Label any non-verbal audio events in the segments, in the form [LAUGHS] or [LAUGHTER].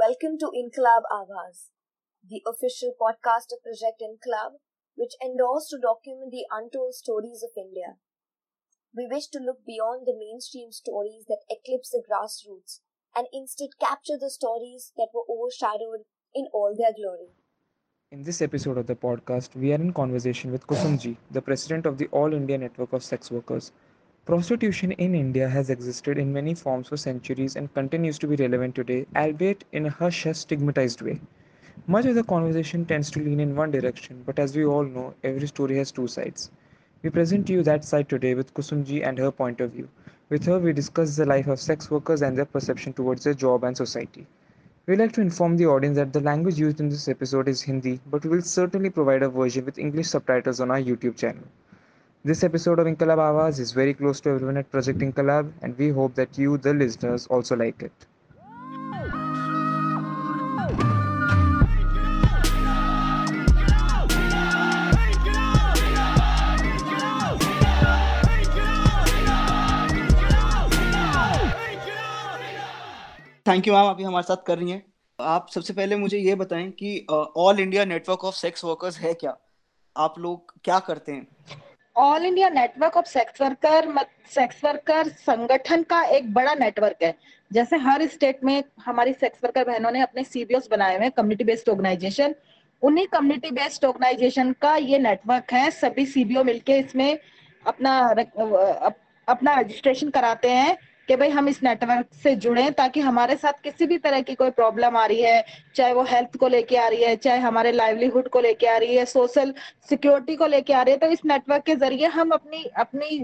Welcome to Inklab Avaz, the official podcast of Project Inklab, which endeavors to document the untold stories of India. We wish to look beyond the mainstream stories that eclipse the grassroots and instead capture the stories that were overshadowed in all their glory. In this episode of the podcast, we are in conversation with Kusumji, the president of the All India Network of Sex Workers. Prostitution in India has existed in many forms for centuries and continues to be relevant today, albeit in a hush stigmatized way. Much of the conversation tends to lean in one direction, but as we all know, every story has two sides. We present to you that side today with Kusumji and her point of view. With her, we discuss the life of sex workers and their perception towards their job and society. We like to inform the audience that the language used in this episode is Hindi, but we will certainly provide a version with English subtitles on our YouTube channel. This episode of Inkalab Avaz is very close to everyone at Project Inkalab, and we hope that you, the listeners, also like it. Thank you ma'am अभी हमारे साथ कर रही हैं आप सबसे पहले मुझे ये बताएँ कि all India network of sex workers है क्या आप लोग क्या करते हैं all India network of sex worker sex worker संगठन का एक बड़ा नेटवर्क है। जैसे हर स्टेट में हमारी सेक्स वर्कर बहनों ने अपने सीबीओस बनाए हुए कम्युनिटी बेस्ड ऑर्गेनाइजेशन उन्हीं कम्युनिटी बेस्ड ऑर्गेनाइजेशन का ये नेटवर्क है। सभी सीबीओ मिलके इसमें अपना अपना रजिस्ट्रेशन कराते हैं। कि भाई हम इस नेटवर्क से जुड़े ताकि हमारे साथ किसी भी तरह की कोई प्रॉब्लम आ रही है, चाहे वो हेल्थ को लेके आ रही है, चाहे हमारे लाइवलीहुड को लेके आ रही है सोशल सिक्योरिटी को लेके आ रही है तो इस नेटवर्क के ज़रिए हम अपनी अपनी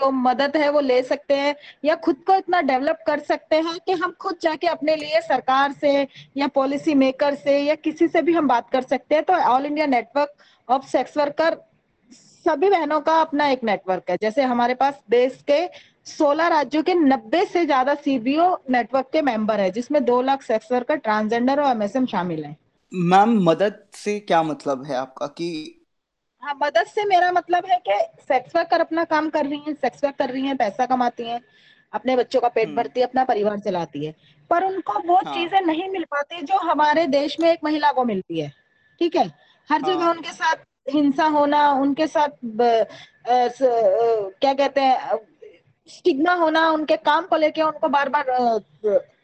जो मदद है वो ले सकते हैं या खुद को इतना डेवलप कर सकते हैं कि हम खुद जाके अपने लिए सरकार से या पॉलिसी मेकर से या किसी से भी हम बात कर सकते हैं। तो all India network of sex worker सभी बहनों का अपना एक नेटवर्क है। जैसे हमारे पास देश के सोलह राज्यों के नब्बे से ज़्यादा सीबीओ नेटवर्क के मेंबर है जिसमें दो लाख सेक्स वर्कर ट्रांसजेंडर और एमएसएम शामिल हैं मैम मदद से क्या मतलब है आपका कि हाँ मदद से मेरा मतलब है कि सेक्स वर्कर अपना काम कर रही हैं सेक्स वर्क कर रही हैं पैसा कमाती हैं अपने बच्चों का पेट हम्म। भरती है अपना परिवार चलाती है पर उनको वो हाँ। चीज़ें नहीं मिल पाती जो हमारे देश में एक महिला को मिलती है ठीक है हर जगह हाँ। उनके साथ हिंसा होना उनके साथ ब, आ, स, आ, क्या कहते हैं स्टिग्मा होना, उनके काम को लेके, उनको बार बार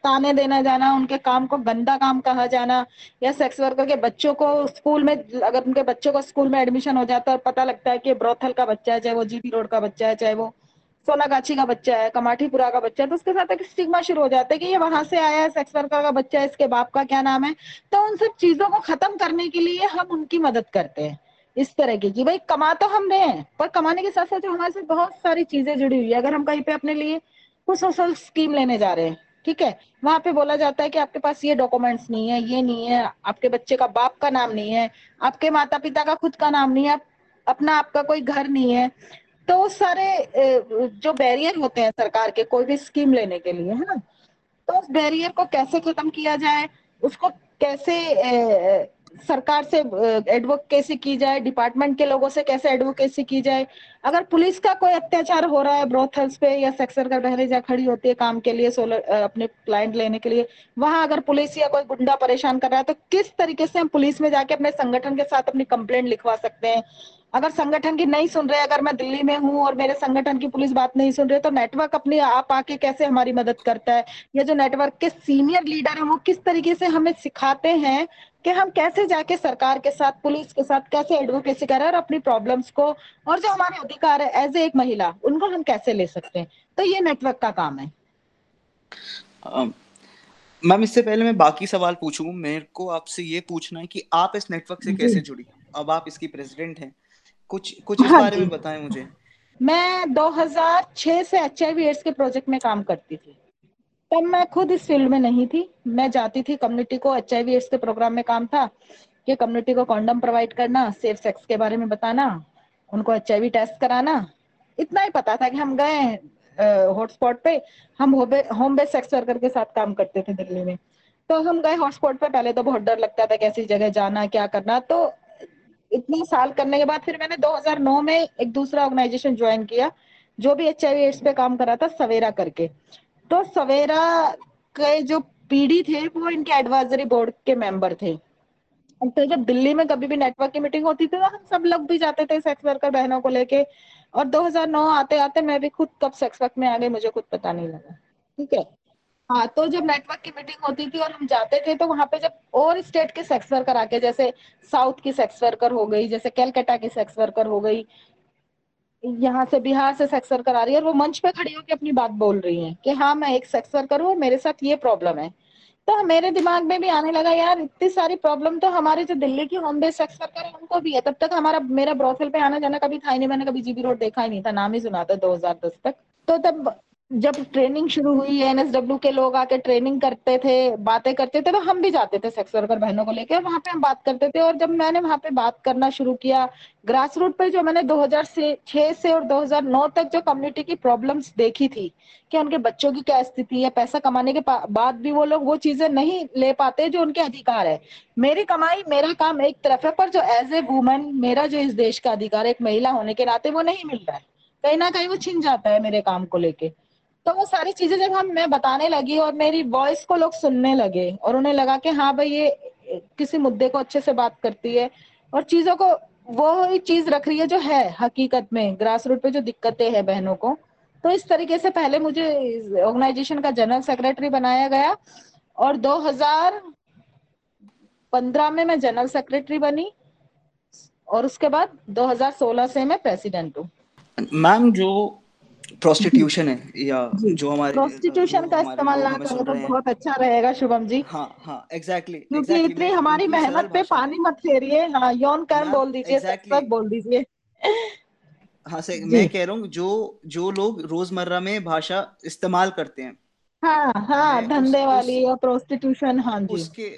ताने देना जाना, उनके काम को गंदा काम कहा जाना, या सेक्स वर्कर के बच्चों को स्कूल में, अगर उनके बच्चों को स्कूल में एडमिशन हो जाता है पता लगता है कि ब्रोथल का बच्चा है, चाहे वो जीपी रोड का बच्चा है, चाहे वो सोनागाछी का बच्चा है, कमाठीपुरा का बच्चा है तो उसके साथ एक स्टिग्मा शुरू हो जाता है कि ये वहाँ से आया है सेक्स वर्कर का बच्चा है, इसके बाप का क्या नाम है? तो उन सब चीज़ों को खत्म करने के लिए हम उनकी मदद करते हैं। इस तरह की कि भाई कमा तो हम रहे हैं, पर कमाने के साथ साथ हमारे साथ बहुत सारी चीज़ें जुड़ी हुई है। अगर हम कहीं पे अपने लिए कुछ सोशल स्कीम लेने जा रहे हैं, ठीक है? वहाँ पे बोला जाता है कि आपके पास ये डॉक्यूमेंट्स नहीं है, ये नहीं है, आपके बच्चे का बाप का नाम नहीं है, आपके माता पिता का खुद का नाम नहीं है अपना आपका कोई घर नहीं है तो सारे जो बैरियर होते हैं सरकार के कोई भी स्कीम लेने के लिए, है ना? तो उस बैरियर को कैसे खत्म किया जाए, उसको कैसे सरकार से एडवोकेसी की जाए डिपार्टमेंट के लोगों से कैसे एडवोकेसी की जाए? अगर पुलिस का कोई अत्याचार हो रहा है ब्रोथल्स पे या सेक्स वर्कर बहने जा खड़ी होती है काम के लिए सोलर अपने क्लाइंट लेने के लिए, वहाँ अगर पुलिस या कोई गुंडा परेशान कर रहा है तो किस तरीके से हम पुलिस में जाके अपने संगठन के साथ अपनी कंप्लेंट लिखवा सकते हैं? अगर संगठन की नहीं सुन रहे, अगर मैं दिल्ली में हूँ और मेरे संगठन की पुलिस बात नहीं सुन रही तो नेटवर्क अपनी आप आके कैसे हमारी मदद करता है? या जो नेटवर्क के सीनियर लीडर है, वो किस तरीके से हमें सिखाते हैं कि हम कैसे जाके सरकार के साथ पुलिस के साथ कैसे एडवोकेसी करें और अपनी प्रॉब्लम्स को और जो हमारे अधिकार है एज ए एक महिला उनको हम कैसे ले सकते हैं? तो ये नेटवर्क का काम है। मैम इससे पहले मैं बाकी सवाल पूछूँ। मेरे को आपसे ये पूछना है कि आप इस नेटवर्क से कैसे जुड़ी अब आप इसकी प्रेसिडेंट हैं। कुछ कुछ इस हाँ बारे में बताएँ मुझे। मैं 2006 से एच के प्रोजेक्ट में काम करती थी। तब मैं खुद इस फ़ील्ड में नहीं थी। मैं जाती थी कम्युनिटी को एच एड्स के प्रोग्राम में काम था कि कम्युनिटी को कॉन्डम प्रोवाइड करना सेफ़ सेक्स के बारे में बताना, उनको एच टेस्ट कराना। इतना ही पता था कि हम गए हॉटस्पॉट पे, हम होम बेस्ड सेक्स वर्कर के साथ काम करते थे दिल्ली में। तो हम गए हॉटस्पॉट पे, पहले तो बहुत डर लगता था कैसी जगह जाना, क्या करना। तो इतने साल करने के बाद फिर मैंने 2009 में एक दूसरा ऑर्गेनाइजेशन ज्वाइन किया, जो भी एच एड्स पे काम कर था, सवेरा करके। तो सवेरा के जो पीडी थे, वो इनके एडवाइजरी बोर्ड के मेंबर थे। तो जब दिल्ली में कभी भी नेटवर्क की मीटिंग होती थी तो हम सब लोग भी जाते थे सेक्स वर्कर बहनों को लेके। और 2009 आते आते मैं भी खुद कब सेक्स वर्क में आ गई, मुझे खुद पता नहीं लगा। ठीक है? हाँ तो जब नेटवर्क की मीटिंग होती थी और हम जाते थे तो वहाँ पे जब और स्टेट के सेक्स वर्कर आके, जैसे साउथ की सेक्स वर्कर हो गई, जैसे कैलकाटा की सेक्स वर्कर हो गई यहाँ से बिहार से सेक्स वर्कर आ रही है और वो मंच पे खड़ी होकर अपनी बात बोल रही है कि हाँ मैं एक सेक्स वर्कर हूँ मेरे साथ ये प्रॉब्लम है। तो मेरे दिमाग में भी आने लगा, यार, इतनी सारी प्रॉब्लम तो हमारे जो दिल्ली की होम बेस्ड सेक्स वर्कर है, उनको भी है। तब तक हमारा, मेरा ब्रोथल पे आना जाना कभी था ही नहीं, मैंने कभी जीबी रोड देखा ही नहीं था, नाम ही सुना था 2010 तक। तो तब जब ट्रेनिंग शुरू हुई एनएसडब्ल्यू के लोग आके ट्रेनिंग करते थे, बातें करते थे तो हम भी जाते थे सेक्स वर्कर बहनों को लेकर वहाँ पे हम बात करते थे और जब मैंने वहाँ पे बात करना शुरू किया ग्रास रूट पे जो मैंने 2006 से और 2009 तक जो कम्युनिटी की प्रॉब्लम्स देखी थी, कि उनके बच्चों की क्या स्थिति है, पैसा कमाने के बाद भी वो लोग वो चीज़ें नहीं ले पाते जो उनके अधिकार है। मेरी कमाई, मेरा काम एक तरफ़ है, पर जो एज ए वुमन मेरा जो इस देश का अधिकार है, एक महिला होने के नाते वो नहीं मिल रहा है। कहीं ना कहीं वो छिन जाता है मेरे काम को लेके। तो वो सारी चीज़ें जब हम, मैं बताने लगी और मेरी वॉइस को लोग सुनने लगे और उन्हें लगा कि हाँ भाई ये किसी मुद्दे को अच्छे से बात करती है और चीज़ों को, वो ही चीज़ रख रही है जो है हकीकत में ग्रास रूट पे जो दिक्कतें हैं बहनों को। तो इस तरीके से पहले मुझे ऑर्गेनाइजेशन का जनरल सेक्रेटरी बनाया गया और 2015 में मैं जनरल सेक्रेटरी बनी और उसके बाद 2016 से मैं प्रेसिडेंट हूँ। मैम जो प्रोस्टिट्यूशन है [LAUGHS] या जो हमारे प्रोस्टिट्यूशन का इस्तेमाल ना करें तो बहुत अच्छा रहेगा शुभम जी। हाँ हाँ एग्जैक्टली क्योंकि exactly, इतनी हमारी मेहनत पे पानी मत फेरिए हाँ यौन कर्म बोल दीजिए exactly, बोल दीजिए। [LAUGHS] हाँ से मैं कह रहा हूँ जो जो लोग रोज़मर्रा में भाषा इस्तेमाल करते हैं हाँ हाँ धंधे वाली और प्रोस्टिट्यूशन हाँ जी। उसके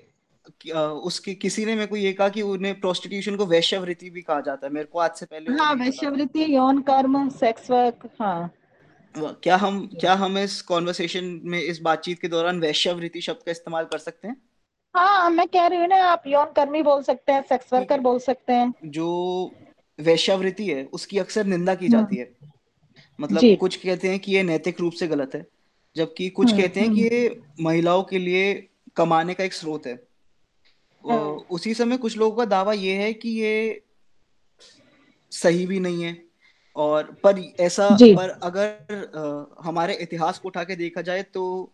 उसके किसी ने मेरे को ये कहा कि उन्हें प्रोस्टिट्यूशन को वैश्यवृत्ति भी कहा जाता है मेरे को आज से पहले हाँ वैश्यवृत्ति यौन कर्म सेक्स वर्क हाँ। क्या हम क्या हम इस कॉन्वर्सेशन में इस बातचीत के दौरान वैश्यवृत्ति शब्द का इस्तेमाल कर सकते हैं? हाँ मैं कह रही हूँ ना आप यौन कर्मी बोल सकते हैं सेक्स वर्कर बोल सकते हैं। जो वैश्यावृत्ति है उसकी अक्सर निंदा की जाती है। मतलब कुछ कहते हैं कि ये नैतिक रूप से गलत है जबकि कुछ कहते हैं कि ये महिलाओं के लिए कमाने का एक स्रोत है। उसी समय कुछ लोगों का दावा ये है कि ये सही भी नहीं है। और पर ऐसा पर अगर आ, हमारे इतिहास को उठा के देखा जाए तो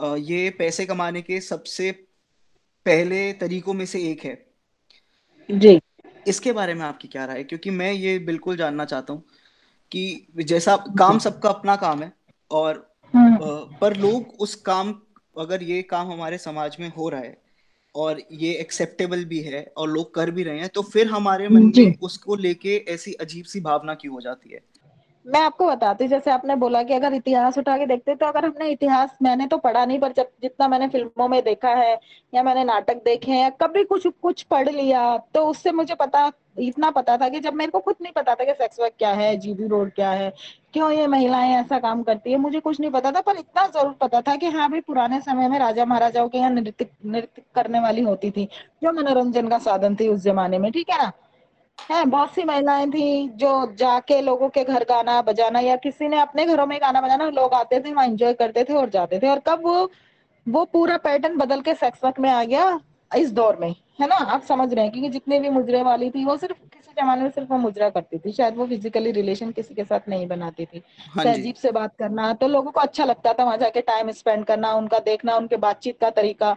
आ, ये पैसे कमाने के सबसे पहले तरीकों में से एक है। जी। इसके बारे में आपकी क्या राय है? क्योंकि मैं ये बिल्कुल जानना चाहता हूँ कि जैसा काम सबका अपना काम है और हम्म। पर लोग उस काम अगर ये काम हमारे समाज में हो रहा है और ये एक्सेप्टेबल भी है और लोग कर भी रहे हैं तो फिर हमारे मन में उसको लेके ऐसी अजीब सी भावना क्यों हो जाती है? मैं आपको बताती जैसे आपने बोला कि अगर इतिहास उठा के देखते तो अगर हमने इतिहास मैंने तो पढ़ा नहीं पर जब जितना मैंने फ़िल्मों में देखा है या मैंने नाटक देखे हैं कभी कुछ कुछ पढ़ लिया तो उससे मुझे पता इतना पता था कि जब मेरे को खुद नहीं पता था कि सेक्स वर्क क्या है जीबी रोड क्या है, क्यों ये महिलाएँ ऐसा काम करती है, मुझे कुछ नहीं पता था, पर इतना ज़रूर पता था कि हाँ भाई पुराने समय में राजा महाराजाओं के यहाँ नृत्य नृत्य करने वाली होती थी, जो मनोरंजन का साधन थी उस जमाने में, ठीक है ना? है, बहुत सी महिलाएँ थी जो जाके लोगों के घर गाना बजाना या किसी ने अपने घरों में गाना बजाना, लोग आते थे, वहाँ एंजॉय करते थे और जाते थे, और कब वो वो पूरा पैटर्न बदल के सेक्स वर्क में आ गया, इस दौर में। है ना? आप समझ रहे हैं क्योंकि जितने भी मुजरे वाली थी वो सिर्फ़ किसी जमाने में सिर्फ़ वो मुजरा करती थी। शायद वो फिजिकली रिलेशन किसी के साथ नहीं बनाती थी। हाँ तहजीब से बात करना तो लोगों को अच्छा लगता था वहाँ जाके टाइम स्पेंड करना उनका देखना उनके बातचीत का तरीका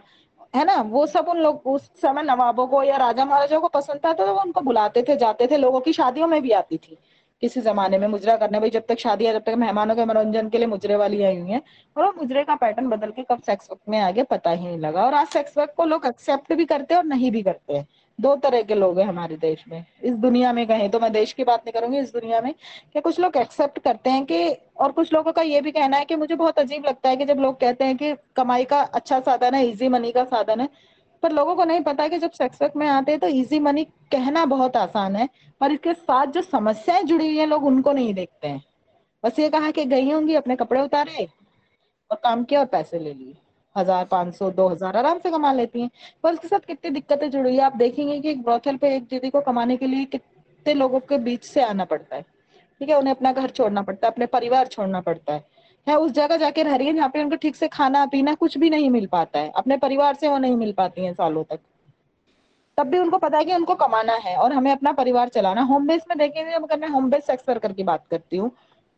है ना? वो सब उन लोग उस समय नवाबों को या राजा महाराजाओं को पसंद था तो वो उनको बुलाते थे जाते थे। लोगों की शादियों में भी आती थी। किसी जमाने में मुजरा करने, भाई जब तक शादी है जब तक मेहमानों के मनोरंजन के लिए मुजरे वाली आई हुई है। और मुजरे का पैटर्न बदल के कब सेक्स वर्क में आगे पता ही नहीं लगा। और आज सेक्स वर्क को लोग एक्सेप्ट भी करते हैं और नहीं भी करते हैं। दो तरह के लोग हैं हमारे देश में। इस दुनिया में कहें तो मैं देश की बात नहीं करूँगी, इस दुनिया में कि कुछ लोग एक्सेप्ट करते हैं कि, और कुछ लोगों का ये भी कहना है कि मुझे बहुत अजीब लगता है कि जब लोग कहते हैं कि कमाई का अच्छा साधन है इजी मनी का साधन है पर लोगों को नहीं पता कि जब सेक्स वर्क में आते हैं तो इजी मनी कहना बहुत आसान है, पर इसके साथ जो समस्याएँ जुड़ी हुई है, लोग उनको नहीं देखते हैं। बस ये कहा कि गई होंगी, अपने कपड़े उतारे और काम किया और पैसे ले लिए। हज़ार पाँच सौ, दो हज़ार आराम से कमा लेती हैं। पर उसके साथ कितनी दिक्कतें जुड़ी हुई है, आप देखेंगे कि एक ब्रोथल पे एक दीदी को कमाने के लिए कितने लोगों के बीच से आना पड़ता है। ठीक है, उन्हें अपना घर छोड़ना पड़ता है, अपने परिवार छोड़ना पड़ता है। है उस जगह जाके रह रही है जहाँ पे उनको ठीक से खाना, पीना कुछ भी नहीं मिल पाता है। अपने परिवार से वो नहीं मिल पाती है सालों तक। तब भी उनको पता है कि उनको कमाना है और हमें अपना परिवार चलाना। होम बेस में देखेंगे अगर मैं होम बेस सेक्स वर्कर की बात करती हूँ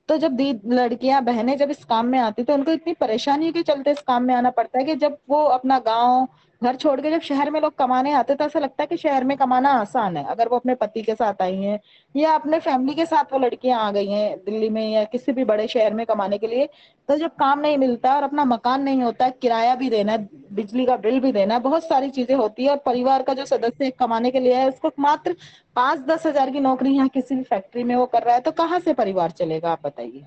तो जब दी, लड़कियाँ, बहनें जब इस काम में आती तो उनको इतनी परेशानी के चलते इस काम में आना पड़ता है कि जब वो अपना गाँव घर छोड़ के जब शहर में लोग कमाने आते तो ऐसा लगता है कि शहर में कमाना आसान है। अगर वो अपने पति के साथ आई हैं, या अपने फैमिली के साथ वो लड़कियाँ आ गई हैं दिल्ली में, या किसी भी बड़े शहर में कमाने के लिए तो जब काम नहीं मिलता और अपना मकान नहीं होता, किराया भी देना है बिजली का बिल भी देना है बहुत सारी चीज़ें होती है। और परिवार का जो सदस्य कमाने के लिए है, उसको मात्र पाँच दस हज़ार की नौकरी यहाँ किसी भी फैक्ट्री में वो कर रहा है तो कहाँ से परिवार चलेगा, आप बताइए?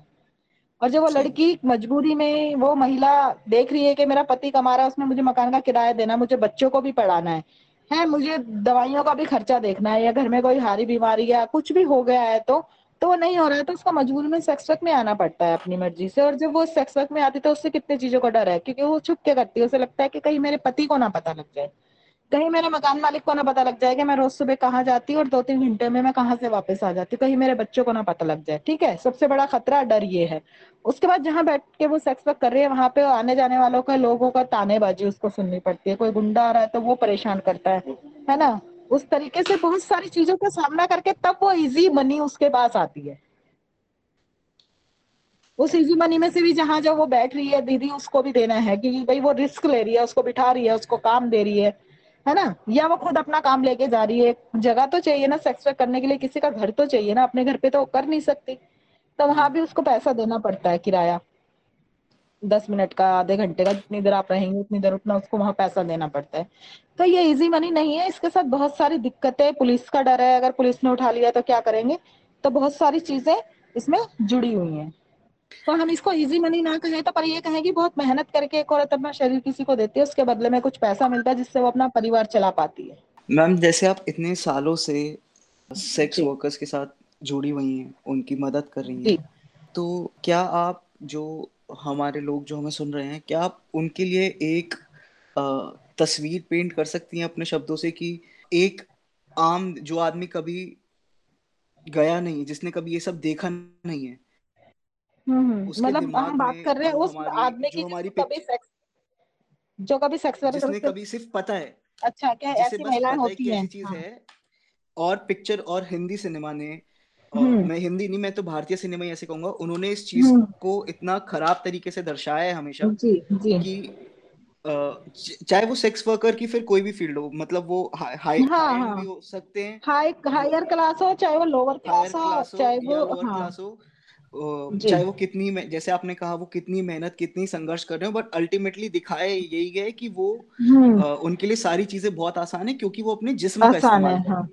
और जब वो लड़की मजबूरी में वो महिला देख रही है कि मेरा पति कमा रहा है उसमें मुझे मकान का किराया देना मुझे बच्चों को भी पढ़ाना है। है मुझे दवाइयों का भी खर्चा देखना है या घर में कोई हारी बीमारी या कुछ भी हो गया है तो तो वो नहीं हो रहा है तो उसको मजबूरी में सेक्स वर्क में आना पड़ता है अपनी मर्ज़ी से। और जब वो सेक्स वर्क में आती है तो उससे कितने चीज़ों का डर है क्योंकि वो छुप के करती है उसे लगता है कि कहीं मेरे पति को ना पता लग जाए। कहीं मेरे मकान मालिक को ना पता लग जाए कि मैं रोज सुबह कहाँ जाती हूँ और दो तीन घंटे में मैं कहाँ से वापस आ जाती हूँ। कहीं मेरे बच्चों को ना पता लग जाए, ठीक है? सबसे बड़ा खतरा डर ये है। उसके बाद जहाँ बैठ के वो सेक्स वर्क कर रही है, वहाँ पे आने जाने वालों का, लोगों का तानेबाजी उसको सुननी पड़ती है। कोई गुंडा आ रहा है तो वो परेशान करता है है ना? उस तरीके से बहुत सारी चीज़ों का सामना करके तब वो इजी मनी उसके पास आती है। उस इजी मनी में से भी जहाँ जो वो बैठ रही है, दीदी उसको भी देना है कि भाई वो रिस्क ले रही है, उसको बिठा रही है, उसको काम दे रही है। है ना? या वो खुद अपना काम लेके जा रही है। जगह तो चाहिए ना सेक्स वर्क करने के लिए, किसी का घर तो चाहिए ना, अपने घर पे तो कर नहीं सकती। तो वहाँ भी उसको पैसा देना पड़ता है किराया। दस मिनट का, आधे घंटे का, जितनी देर आप रहेंगे, उतनी देर उतना उसको वहाँ पैसा देना पड़ता है। तो ये इजी मनी नहीं है। इसके साथ बहुत सारी दिक्कतें, पुलिस का डर है। अगर पुलिस ने उठा लिया तो क्या करेंगे? तो बहुत सारी चीज़ें इसमें जुड़ी हुई हैं। तो हम इसको इजी मनी ना कहें तो पर ये कहें कि बहुत मेहनत करके एक औरत अपना शरीर किसी को देती है उसके बदले में कुछ पैसा मिलता है जिससे वो अपना परिवार चला पाती है। मैम जैसे आप इतने सालों से सेक्स वर्कर्स के साथ जुड़ी हुई हैं उनकी मदद कर रही हैं तो क्या आप जो हमारे लोग जो हमें सुन रहे हैं क्या आप उनके लिए एक आ, तस्वीर पेंट कर सकती हैं अपने शब्दों से कि एक आम जो आदमी कभी गया नहीं जिसने कभी ये सब देखा नहीं है? हम्म, हम्म। मतलब हम बात कर रहे हैं उस आदमी की हमारी कभी सेक्स जो कभी सेक्स जिसने कभी सिर्फ़ पता है अच्छा क्या ऐसी महिलाएँ होती हैं चीज़ हाँ. है और पिक्चर और हिंदी सिनेमा ने और हम्म। मैं हिंदी नहीं मैं तो भारतीय सिनेमा ही ऐसे कहूँगा उन्होंने इस चीज़ को इतना खराब तरीके से दर्शाया है हमेशा जी, जी. कि चाहे वो सेक्स वर्कर की फिर कोई भी फ़ील्ड हो मतलब वो हाई हाई हाँ, हाँ. भी हो सकते हैं हाई हायर क्लास हो चाहे वो लोअर क्लास हो चाहे वो क्लास हो चाहे वो कितनी जैसे आपने कहा वो कितनी मेहनत कितनी संघर्ष कर रहे हो बट अल्टीमेटली दिखाए यही गए कि वो हम्म। उनके लिए सारी चीज़ें बहुत आसान है क्योंकि वो अपने जिस्म का इस्तेमाल हाँ.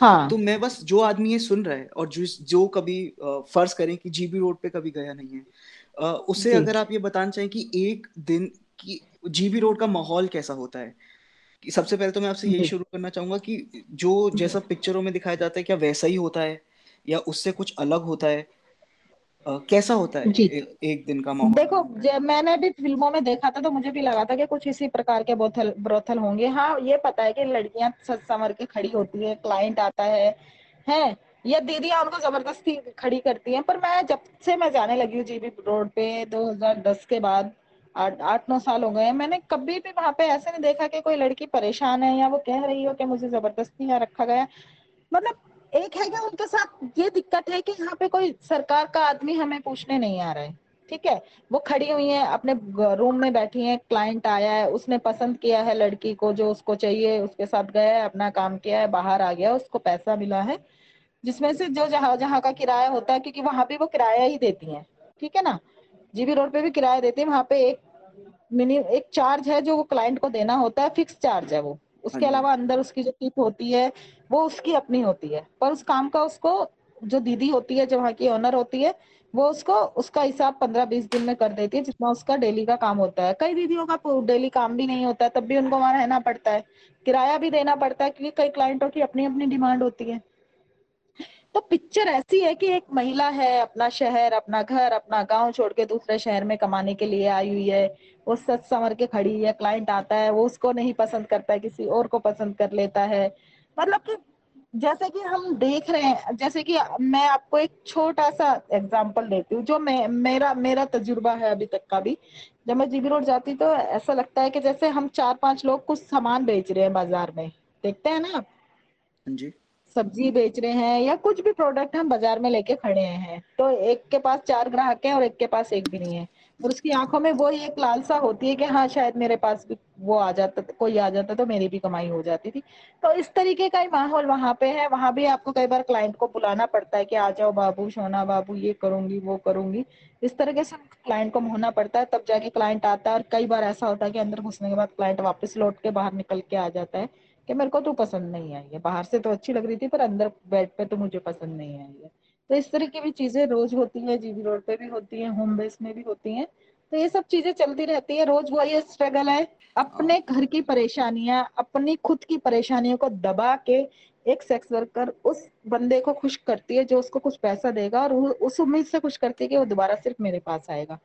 हाँ. तो मैं बस जो आदमी ये सुन रहा है और जो जो कभी फ़र्ज़ करें कि जीबी रोड पे कभी गया नहीं है उससे अगर आप ये बताना चाहें कि एक दिन की जीबी रोड का माहौल कैसा होता है सबसे पहले तो मैं आपसे यही शुरू करना चाहूँगा कि जो जैसा पिक्चरों में दिखाया जाता है क्या वैसा ही होता है या उससे कुछ अलग होता है कैसा होता है जी. ए, एक दिन का माहौल? देखो जब मैंने भी फ़िल्मों में देखा था तो मुझे भी लगा था कि कुछ इसी प्रकार के बोथल ब्रोथल होंगे। हाँ ये पता है कि लड़कियाँ सच संवर के खड़ी होती है क्लाइंट आता है है? या दीदियाँ उनको ज़बरदस्ती खड़ी करती हैं। पर मैं जब से मैं जाने लगी हूँ जीबी रोड पे 2010 के बाद आठ आठ नौ साल हो गए मैंने कभी भी वहाँ पे ऐसे नहीं देखा कि कोई लड़की परेशान है या वो कह रही हो कि मुझे ज़बरदस्ती यहाँ रखा गया मतलब एक है कि उनके साथ ये दिक्कत है कि यहाँ पे कोई सरकार का आदमी हमें पूछने नहीं आ रहा है। ठीक है? वो खड़ी हुई है, अपने रूम में बैठी है क्लाइंट आया है, उसने पसंद किया है लड़की को जो उसको चाहिए, उसके साथ गया है, अपना काम किया है, बाहर आ गया, उसको पैसा मिला है, जिसमें से जो जहाँ जहाँ का किराया होता है, क्योंकि वहाँ पे वो किराया ही देती है। ठीक है ना? जीबी रोड पे भी किराया देती है, वहाँ पे एक मिनी, एक चार्ज है जो वो क्लाइंट को देना होता है फिक्स चार्ज है वो। उसके हाँ अलावा अंदर उसकी जो टिप होती है वो उसकी अपनी होती है। पर उस काम का उसको जो दीदी होती है जो वहाँ की ओनर होती है वो उसको उसका हिसाब पंद्रह बीस दिन में कर देती है जितना उसका डेली का काम होता है। कई दीदियों का डेली काम भी नहीं होता है तब भी उनको वहाँ रहना पड़ता है। किराया भी देना पड़ता है क्योंकि कई क्लाइंटों की अपनी अपनी डिमांड होती है। तो पिक्चर ऐसी है कि एक महिला है, अपना शहर, अपना घर, अपना गाँव छोड़ के दूसरे शहर में कमाने के लिए आई हुई है। वो सच संवर के खड़ी है क्लाइंट आता है, वो उसको नहीं पसंद करता है, किसी और को पसंद कर लेता है। मतलब कि जैसे कि हम देख रहे हैं, जैसे कि मैं आपको एक छोटा सा एग्ज़ाम्पल देती हूँ, जो मैं, मेरा मेरा तजुर्बा है अभी तक का भी। जब मैं जीबी रोड जाती तो ऐसा लगता है कि जैसे हम चार पाँच लोग कुछ सामान बेच रहे हैं बाज़ार में। देखते हैं ना आप? हाँ जी। सब्ज़ी बेच रहे हैं या कुछ भी प्रोडक्ट हम बाज़ार में लेके खड़े हैं। तो एक के पास चार ग्राहक हैं और एक के पास एक भी नहीं है। और उसकी आँखों में वो एक लालसा होती है कि हाँ शायद मेरे पास भी वो आ जाता, कोई आ जाता तो मेरी भी कमाई हो जाती थी। तो इस तरीके का ही माहौल वहाँ पे है। वहाँ भी आपको कई बार क्लाइंट को बुलाना पड़ता है कि आ जाओ बाबू, सोना बाबू, ये करूँगी, वो करूँगी। इस तरीके से क्लाइंट को होना पड़ता है। तब जाके क्लाइंट आता है और कई बार ऐसा होता है कि अंदर घुसने के बाद क्लाइंट वापस लौट के बाहर निकल के आ जाता है। कि मेरे को तो पसंद नहीं आई है। बाहर से तो अच्छी लग रही थी पर अंदर बेड पे तो मुझे पसंद नहीं आई है। तो इस तरह की भी चीज़ें रोज होती है जीबी रोड पे भी होती है होम बेस में भी होती है। तो ये सब चीज़ें चलती रहती है। रोज वो ये स्ट्रगल है अपने घर की परेशानियाँ अपनी खुद की परेशानियों को दबा के एक सेक्स वर्कर उस बंदे को खुश करती है जो उसको कुछ पैसा देगा और उस उम्मीद से खुश करती है कि वो दोबारा सिर्फ़ मेरे पास आएगा।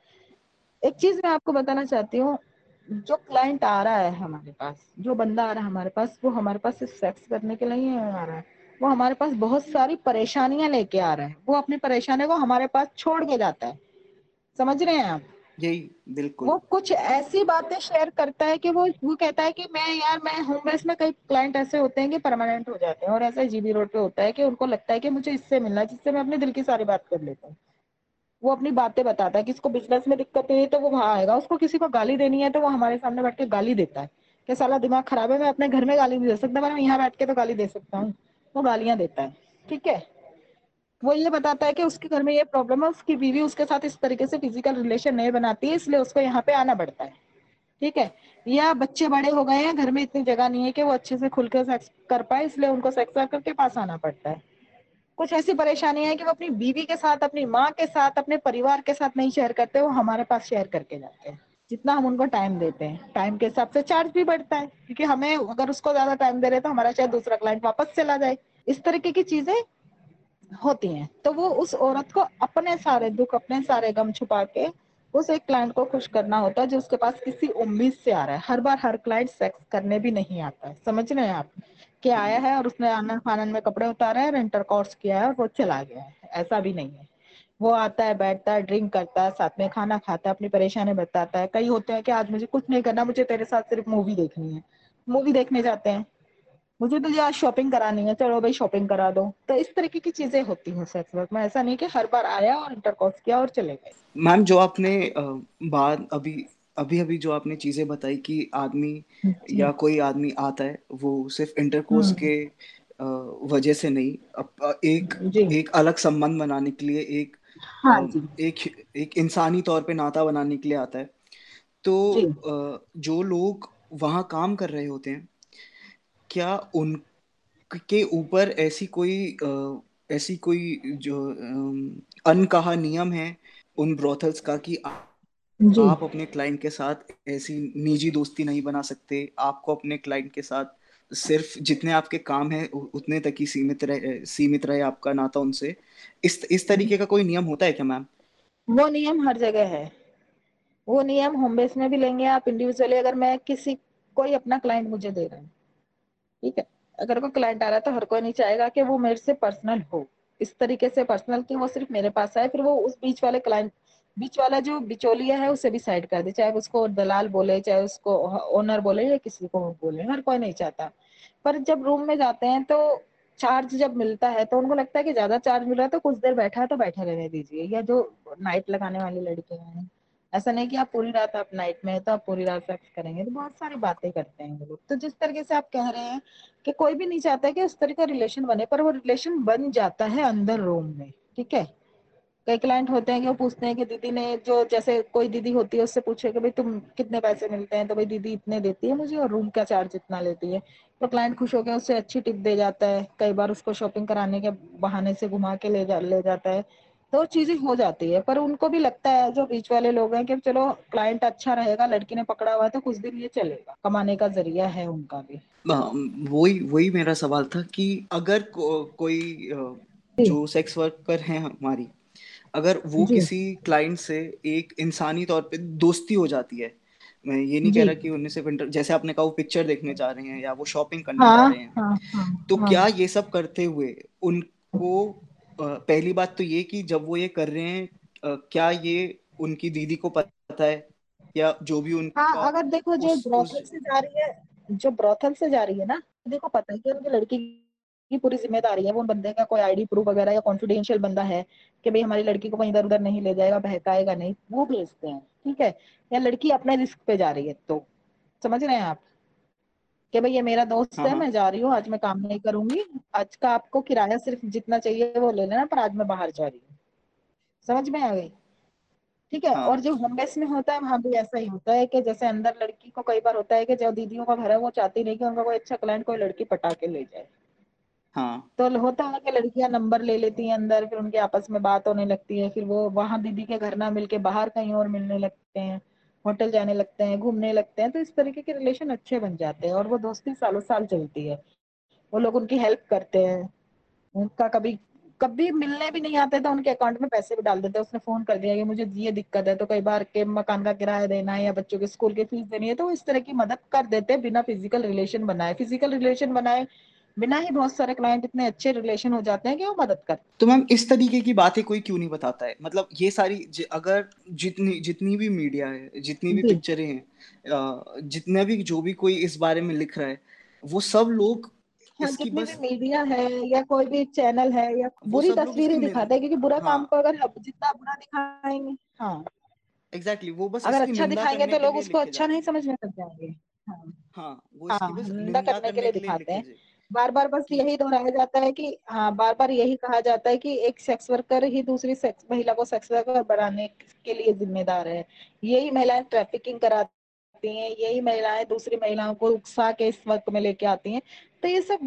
एक चीज़ मैं आपको बताना चाहती हूँ जो क्लाइंट आ रहा है हमारे पास जो बंदा आ रहा है हमारे पास वो हमारे पास सिर्फ़ सेक्स करने के लिए आ रहा है। वो हमारे पास बहुत सारी परेशानियाँ लेके आ रहा है। वो अपनी परेशानी को हमारे पास छोड़ के जाता है। समझ रहे हैं आप? यही बिल्कुल। वो कुछ ऐसी बातें शेयर करता है कि वो वो कहता है कि मैं यार मैं होम बेस में कई क्लाइंट ऐसे होते हैं कि परमानेंट हो जाते हैं और ऐसा जीबी रोड पे होता है कि उनको लगता है कि मुझे इससे मिलना जिससे मैं अपने दिल की सारी बात कर लेता हूँ। वो अपनी बातें बताता है किसको बिज़नेस में दिक्कत है तो वो वहाँ आएगा। उसको किसी को गाली देनी है तो वो हमारे सामने बैठ के गाली देता है कि साला दिमाग खराब है, मैं अपने घर में गाली नहीं दे सकता मैं यहाँ बैठ के तो गाली दे सकता हूँ। वो गालियाँ देता है, ठीक है? वो ये बताता है कि उसके घर में ये प्रॉब्लम है, उसकी बीवी उसके साथ इस तरीके से फ़िज़िकल रिलेशन नहीं बनाती है, इसलिए उसको यहाँ पे आना पड़ता है, ठीक है? या बच्चे बड़े हो गए हैं, घर में इतनी जगह नहीं है कि वो अच्छे से खुलकर सेक्स कर पाए, इसलिए उनको सेक्स वर्कर के पास आना पड़ता है। कुछ ऐसी परेशानी है कि वो अपनी बीवी के साथ, अपनी माँ के साथ, अपने परिवार के साथ नहीं शेयर करते, वो हमारे पास शेयर करके जाते हैं। जितना हम उनको टाइम देते हैं टाइम के हिसाब से चार्ज भी बढ़ता है, क्योंकि हमें अगर उसको ज़्यादा टाइम दे रहे तो हमारा शायद दूसरा क्लाइंट वापस चला जाए। इस तरीके की चीज़ें होती हैं। तो वो उस औरत को अपने सारे दुख, अपने सारे गम छुपा के उस एक क्लाइंट को खुश करना होता है, जो उसके पास किसी उम्मीद से आ रहा है। हर बार हर क्लाइंट सेक्स करने भी नहीं आता है। समझ रहे हैं आप? कि आया है और उसने आनंद फानंद में कपड़े उतारे हैं इंटर कोर्स किया है और वो चला गया है। ऐसा भी नहीं है। वो आता है, बैठता है ड्रिंक करता है, साथ में खाना खाता है, अपनी परेशानी बताता है। कई होते हैं कि आज मुझे कुछ नहीं करना, मुझे तेरे साथ सिर्फ़ मूवी देखनी है। मूवी देखने जाते हैं। मुझे तो आज शॉपिंग करानी है, चलो भाई शॉपिंग करा दो। तो इस तरीके की चीज़ें होती हैं सेक्स वर्क में ऐसा नहीं कि हर बार आया और इंटरकोर्स किया और चले गए। मैम जो आपने बात अभी अभी अभी जो आपने चीज़ें बताई कि आदमी या कोई आदमी आता है वो सिर्फ़ इंटरकोर्स हम्म। के वजह से नहीं एक एक अलग संबंध बनाने के लिए एक हाँ एक एक इंसानी तौर पे नाता बनाने के लिए आता है। तो जो। लोग वहाँ काम कर रहे होते हैं क्या उनके ऊपर ऐसी कोई ऐसी कोई जो अनकहा नियम है उन ब्रोथल्स का कि आप अपने क्लाइंट के साथ ऐसी निजी दोस्ती नहीं बना सकते। आपको अपने क्लाइंट के साथ सिर्फ़ जितने आपके काम है उतने तक ही सीमित रहे सीमित रहे आपका नाता उनसे। इस इस तरीके का कोई नियम होता है क्या मैम वो नियम हर जगह है। वो नियम होम बेस में भी लेंगे आप इंडिविजुअली अगर मैं किसी कोई अपना क्लाइंट मुझे दे रहा हूँ ठीक है? अगर कोई क्लाइंट आ रहा है तो हर कोई नहीं चाहेगा कि वो मेरे से पर्सनल हो। इस तरीके से पर्सनल कि वो सिर्फ़ मेरे पास आए फिर वो उस बीच वाले क्लाइंट बीच वाला जो बिचौलिया है, उसे भी साइड कर दे। चाहे उसको दलाल बोले, चाहे उसको ओनर बोले या किसी को बोले, हर कोई नहीं चाहता। पर जब रूम में जाते हैं तो चार्ज जब मिलता है तो उनको लगता है कि ज़्यादा चार्ज मिल रहा है तो कुछ देर बैठा है तो बैठे रहने दीजिए। या जो नाइट लगाने वाली लड़कियाँ हैं। ऐसा नहीं कि आप पूरी रात आप नाइट में है तो आप पूरी रात सेक्स करेंगे। तो बहुत सारी बातें करते हैं लोग। तो जिस तरीके से आप कह रहे हैं कि कोई भी नहीं चाहता कि उस तरह का रिलेशन बने, पर वो रिलेशन बन जाता है अंदर रूम में, ठीक है? कई क्लाइंट होते हैं कि वो पूछते हैं कि दीदी ने जो जैसे कोई दीदी होती है उससे पूछे कि भाई तुम कितने पैसे मिलते हैं? तो भाई दीदी इतने देती है मुझे और रूम का चार्ज इतना लेती है। तो क्लाइंट खुश होकर उससे अच्छी टिप दे जाता है। कई बार उसको शॉपिंग कराने के बहाने से घुमा के ले जा ले जाता है। तो चीज़ें हो जाती है पर उनको भी लगता है जो बीच वाले लोग हैं कि चलो क्लाइंट अच्छा रहेगा लड़की ने पकड़ा हुआ है तो कुछ दिन ये चलेगा। कमाने का ज़रिया है उनका भी। हाँ, वही वही मेरा सवाल था कि अगर को, कोई जो। सेक्स वर्कर है हमारी अगर वो किसी क्लाइंट से एक इंसानी तौर पे दोस्ती हो जाती है मैं ये नहीं कह रहा कि उन्हें सिर्फ़ इंटर जैसे आपने कहा वो पिक्चर देखने जा रहे हैं या वो शॉपिंग करने हाँ, जा रहे हैं। हाँ, हाँ, तो हाँ. क्या ये सब करते हुए उनको पहली बात तो ये कि जब वो ये कर रहे हैं क्या ये उनकी दीदी को पता है? या जो भी उनका हाँ अगर देखो जो ब्रोथल से जा रही है जो ब्रोथल से जा रही है ना देखो पता है कि उनकी लड़की की पूरी ज़िम्मेदारी है वो बंदे का कोई आईडी प्रूफ वगैरह या कॉन्फिडेंशियल बंदा है कि भाई हमारी लड़की को कहीं इधर उधर नहीं ले जाएगा बहकाएगा नहीं वो भेजते हैं ठीक है? या लड़की अपने रिस्क पे जा रही है तो समझ रहे हैं आप? कि भाई ये मेरा दोस्त हाँ, है हाँ। मैं जा रही हूँ आज मैं काम नहीं करूँगी आज का आपको किराया सिर्फ़ जितना चाहिए वो ले लेना पर आज मैं बाहर जा रही हूँ। समझ में आ गई? ठीक है हाँ. और जो होम बेस में होता है वहाँ भी ऐसा ही होता है कि जैसे अंदर लड़की को कई बार होता है कि जो दीदियों का घर है वो चाहती नहीं कि उनका कोई अच्छा क्लाइंट कोई लड़की पटा के ले जाए। हाँ। तो होता है कि लड़कियाँ नंबर ले लेती हैं अंदर, फिर उनके आपस में बात होने लगती है, फिर वो वहाँ दीदी के घर ना मिलके बाहर कहीं और मिलने लगते हैं, होटल जाने लगते हैं, घूमने लगते हैं तो इस तरीके के रिलेशन अच्छे बन जाते हैं और वो दोस्ती सालों साल चलती है। वो लोग उनकी हेल्प करते हैं। उनका कभी कभी मिलने भी नहीं आते तो उनके अकाउंट में पैसे भी डाल देते हैं। उसने फ़ोन कर दिया कि मुझे ये दिक्कत है तो कई बार के मकान का किराया देना है या बच्चों के स्कूल की फ़ीस देनी है तो इस तरह की मदद कर देते हैं बिना फ़िज़िकल रिलेशन बनाए। फ़िज़िकल रिलेशन बनाए बिना ही बहुत सारे क्लाइंट इतने अच्छे रिलेशन हो जाते हैं कि वो मदद कर। तो मैम इस तरीके की बातें कोई क्यों नहीं बताता है? मतलब ये सारी ज, अगर जितनी जितनी भी मीडिया है जितनी भी पिक्चरें हैं जितना भी जो भी कोई इस बारे में लिख रहा है वो सब लोग हाँ, जितनी भी मीडिया है या कोई भी चैनल है या बुरी तस्वीर ही दिखाता है क्योंकि बुरा हाँ, काम को अगर जितना बुरा दिखाएँगे हाँ। एग्जैक्टली वो बस अगर अच्छा दिखाएँगे तो लोग उसको अच्छा नहीं समझने लग जाएँगे हाँ। हाँ वो हाँ, बस निंदा करने के लिए दिखाते हैं। बार बार बस यही दोहराया जाता है कि हाँ बार बार यही कहा जाता है कि एक सेक्स वर्कर ही दूसरी सेक्स महिला को सेक्स वर्कर बनाने के लिए जिम्मेदार है। यही महिलाएँ ट्रैफिकिंग कराती हैं, यही महिलाएँ दूसरी महिलाओं को उकसा के इस वर्क में लेके आती हैं। तो ये सब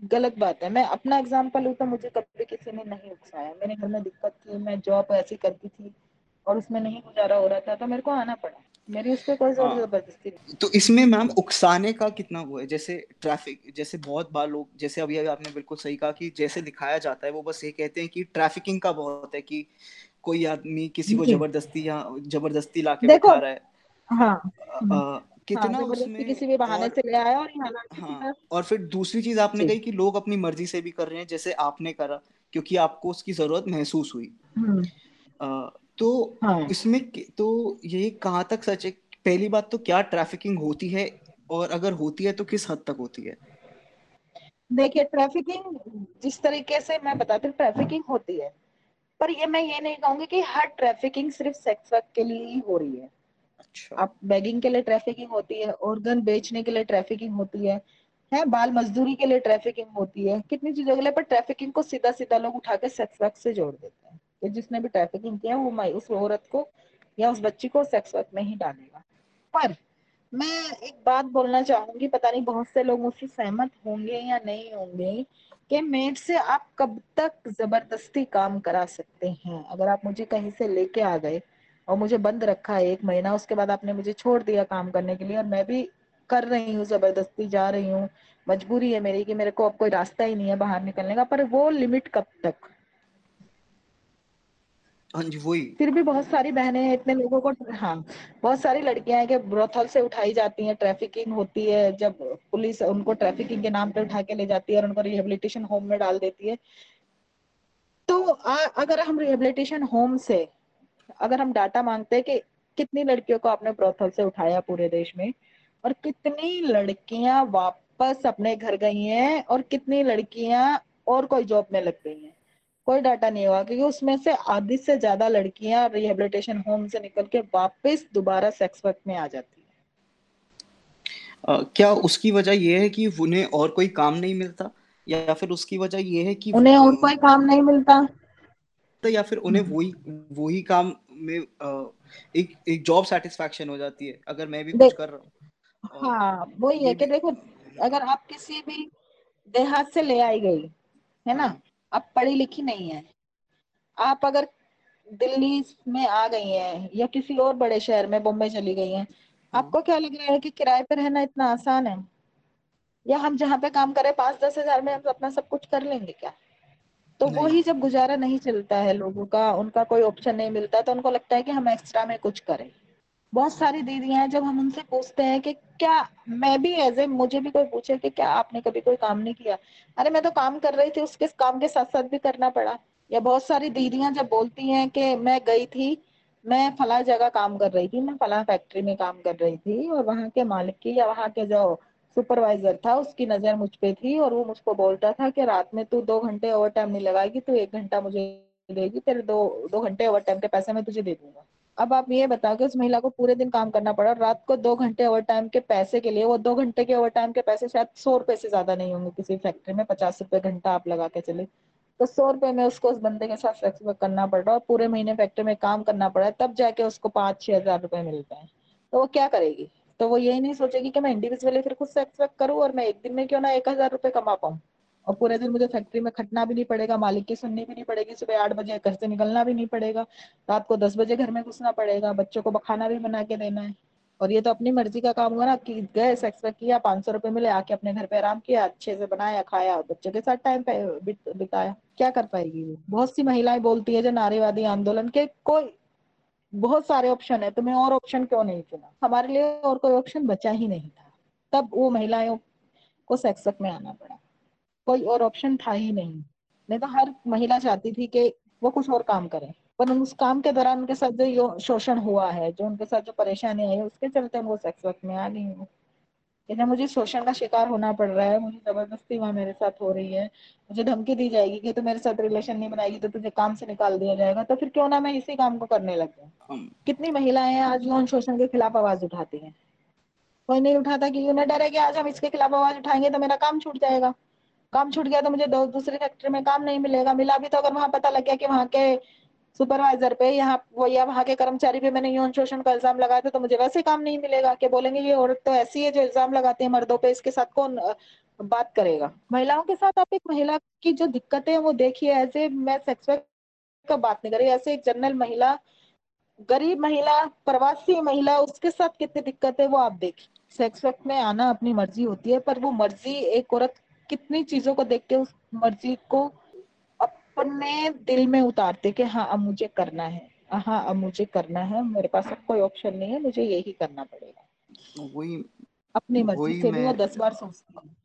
गलत बात है। मैं अपना एग्ज़ाम्पल लू तो मुझे कभी किसी ने नहीं उकसाया। मेरे घर में दिक्कत थी, मैं जॉब ऐसी करती थी और उसमें नहीं गुजारा हो रहा था तो मेरे को आना पड़ा। मेरी उस पर कोई हाँ। ज़बरदस्ती नहीं तो इसमें मैम उकसाने का कितना वो है? जैसे ट्रैफ़िक जैसे बहुत बार लोग जैसे अभी अभी आपने बिल्कुल सही कहा कि जैसे दिखाया जाता है वो बस ये कहते हैं कि ट्रैफिकिंग का बहुत है कि कोई आदमी किसी को ज़बरदस्ती या ज़बरदस्ती लाके बिठा रहा है। हाँ। कितना हाँ, उसमें किसी भी बहाने से ले आया और हाँ और फिर दूसरी चीज़ आपने कही कि लोग अपनी मर्ज़ी से भी कर रहे हैं जैसे आपने करा क्योंकि आपको उसकी ज़रूरत महसूस हुई। आ, तो हाँ. इसमें तो ये कहाँ तक सच है? पहली बात तो क्या ट्रैफिकिंग होती है और अगर होती है तो किस हद तक होती है? देखिए ट्रैफिकिंग जिस तरीके से मैं बताती हूँ ट्रैफिकिंग होती है। पर ये मैं ये नहीं कहूँगी कि हर ट्रैफिकिंग सिर्फ़ सेक्स वर्क के लिए ही हो रही है। अच्छा। आप बैगिंग के लिए ट्रैफिकिंग होती है ऑर्गन बेचने के लिए ट्रैफिकिंग होती है। है बाल मजदूरी के लिए ट्रैफिकिंग होती है। कितनी चीज़ों के लिए पर ट्रैफिकिंग को सीधा सीधा लोग उठा के सेक्स वर्क से जोड़ देते हैं। कि जिसने भी ट्रैफिकिंग किया वो उस औरत को या उस बच्ची को सेक्स वर्क में ही डालेगा। पर मैं एक बात बोलना चाहूँगी, पता नहीं बहुत से लोग मुझसे सहमत होंगे या नहीं होंगे कि मेड से आप कब तक ज़बरदस्ती काम करा सकते हैं। अगर आप मुझे कहीं से लेके आ गए और मुझे बंद रखा है एक महीना, उसके बाद आपने मुझे छोड़ दिया काम करने के लिए और मैं भी कर रही हूँ, ज़बरदस्ती जा रही हूँ, मजबूरी है मेरी कि मेरे को अब कोई रास्ता ही नहीं है बाहर निकलने का, पर वो लिमिट कब तक? हाँ जी वही। फिर भी बहुत सारी बहनें हैं इतने लोगों को हाँ बहुत सारी लड़कियाँ हैं कि ब्रोथल से उठाई जाती हैं ट्रैफिकिंग होती है जब पुलिस उनको ट्रैफिकिंग के नाम पे उठा के ले जाती है और उनको रिहेबिलिटेशन होम में डाल देती है। तो आ, अगर हम रिहेबिलिटेशन होम से अगर हम डाटा मांगते हैं कि कितनी लड़कियों को आपने ब्रोथल से उठाया पूरे देश में और कितनी लड़कियाँ वापस अपने घर गई हैं और कितनी लड़कियाँ और कोई जॉब में लग गई हैं। कोई डाटा नहीं हुआ क्योंकि उसमें से आधी से ज़्यादा लड़कियाँ रिहेबिलिटेशन होम से निकल के वापस दोबारा सेक्स वर्क में आ जाती है। uh, क्या उसकी वजह यह है कि उन्हें और कोई काम नहीं मिलता? या फिर उसकी वजह यह है कि उन्हें और कोई काम नहीं मिलता। तो या फिर उन्हें हम्म। वही वही काम में एक एक जॉब सेटिस्फैक्शन हो जाती है अगर मैं भी कुछ कर रहा हूँ। हाँ वही है कि देखो अगर आप किसी भी देहात से ले आई गई है ना? हाँ। आप पढ़ी लिखी नहीं है। आप अगर दिल्ली में आ गई हैं या किसी और बड़े शहर में बॉम्बे चली गई हैं हाँ। आपको क्या लग रहा है कि किराए पर रहना इतना आसान है? या हम जहाँ पे काम करें पाँच दस हज़ार में हम अपना सब कुछ कर लेंगे क्या? तो वो ही जब गुजारा नहीं चलता है लोगों का उनका कोई ऑप्शन नहीं मिलता तो उनको लगता है कि हम एक्स्ट्रा में कुछ करें। बहुत सारी दीदियाँ हैं, जब हम उनसे पूछते हैं कि क्या मैं भी एज ए मुझे भी कोई पूछे कि क्या आपने कभी कोई काम नहीं किया? अरे, मैं तो काम कर रही थी उसके काम के साथ साथ भी करना पड़ा? या बहुत सारी दीदियाँ जब बोलती हैं कि मैं गई थी, मैं फला जगह काम कर रही थी, मैं फला फैक्ट्री में काम कर रही थी और वहाँ के मालिक की या वहाँ के जो सुपरवाइजर था, उसकी नज़र मुझ पे थी और वो मुझको बोलता था कि रात में तू दो घंटे ओवर टाइम नहीं लगाएगी तो एक घंटा मुझे देगी, तेरे दो दो घंटे ओवर टाइम के पैसे मैं तुझे दे दूँगा। अब आप ये बताओ कि उस महिला को पूरे दिन काम करना पड़ा रात को दो घंटे ओवर टाइम के पैसे के लिए, वो दो घंटे के ओवर टाइम के पैसे शायद सौ रुपए से ज़्यादा नहीं होंगे किसी फैक्ट्री में, पचास रुपए घंटा आप लगा के चले। तो सौ रुपए में उसको उस बंदे के साथ सेक्स वर्क करना पड़ रहा है पूरे महीने फैक्ट्री में काम करना पड़ा है तब जाके उसको पाँच छह हज़ार रुपए मिलते हैं। तो वो क्या करेगी? तो वो यही नहीं सोचेगी कि मैं इंडिविजुअली फिर खुद सेक्स वर्क करूँ और मैं एक दिन में क्यों ना एक हज़ार रुपए कमा पाऊँ? और पूरे दिन मुझे फैक्ट्री में खटना भी नहीं पड़ेगा, मालिक की सुननी भी नहीं पड़ेगी, सुबह आठ बजे घर से निकलना भी नहीं पड़ेगा, रात को दस बजे घर में घुसना पड़ेगा, बच्चों को खाना भी बना के देना है। और ये तो अपनी मर्ज़ी का काम हुआ ना कि गए सेक्स वर्क किया, पाँच सौ रुपए मिले, आके अपने घर पे आराम किया, अच्छे से बनाया, खाया, और बच्चों के साथ टाइम बिताया। क्या कर पाएगी वो? बहुत सी महिलाएँ बोलती है जो नारीवादी आंदोलन के कोई, बहुत सारे ऑप्शन है, तुम्हें और ऑप्शन क्यों नहीं चुना? हमारे लिए और कोई ऑप्शन बचा ही नहीं था। तब वो महिलाओं को सेक्स में आना पड़ा। कोई और ऑप्शन था ही नहीं। नहीं तो हर महिला चाहती थी कि वो कुछ और काम करे। पर उस काम के दौरान उनके साथ जो शोषण हुआ है जो उनके साथ जो परेशानी आई है उसके चलते वो सेक्स वर्क में आ गई हूँ। मुझे शोषण का शिकार होना पड़ रहा है मुझे ज़बरदस्ती वहाँ मेरे साथ हो रही है। मुझे धमकी दी जाएगी कि तू मेरे साथ रिलेशन नहीं बनाएगी तो तुझे काम से निकाल दिया जाएगा तो फिर क्यों ना मैं इसी काम को करने लग जाऊँ? कितनी महिलाएँ आज यौन शोषण के खिलाफ आवाज़ उठाती हैं? कोई नहीं उठाता कि उन्हें डर है कि आज हम इसके खिलाफ आवाज़ उठाएँगे तो मेरा काम छूट जाएगा। काम छूट गया तो मुझे दूसरी फैक्ट्री में काम नहीं मिलेगा। मिला भी तो अगर वहाँ पता लग गया कि वहाँ के सुपरवाइजर पे यहाँ, वो या वहाँ के कर्मचारी पे मैंने यौन शोषण का इल्ज़ाम लगाया था तो मुझे वैसे काम नहीं मिलेगा। कि बोलेंगे ये औरत तो ऐसी है जो इल्ज़ाम लगाती है मर्दों पे, इसके साथ कौन बात करेगा? महिलाओं के साथ आप एक महिला की जो दिक्कतें हैं वो देखिए, ऐसे मैं सेक्स का बात नहीं कर ऐसे एक जनरल महिला, गरीब महिला, प्रवासी महिला, उसके साथ कितनी दिक्कत है वो आप देखिए। सेक्स वर्क में आना अपनी मर्ज़ी होती है, पर वो मर्ज़ी एक औरत कितनी चीज़ों को देख के उस मर्ज़ी को अपने दिल में उतारते कि हाँ अब मुझे करना है। हाँ अब मुझे करना है। मेरे पास अब कोई ऑप्शन नहीं है। मुझे यही करना पड़ेगा। वही अपनी मर्ज़ी से भी वो दस बार सोचती है।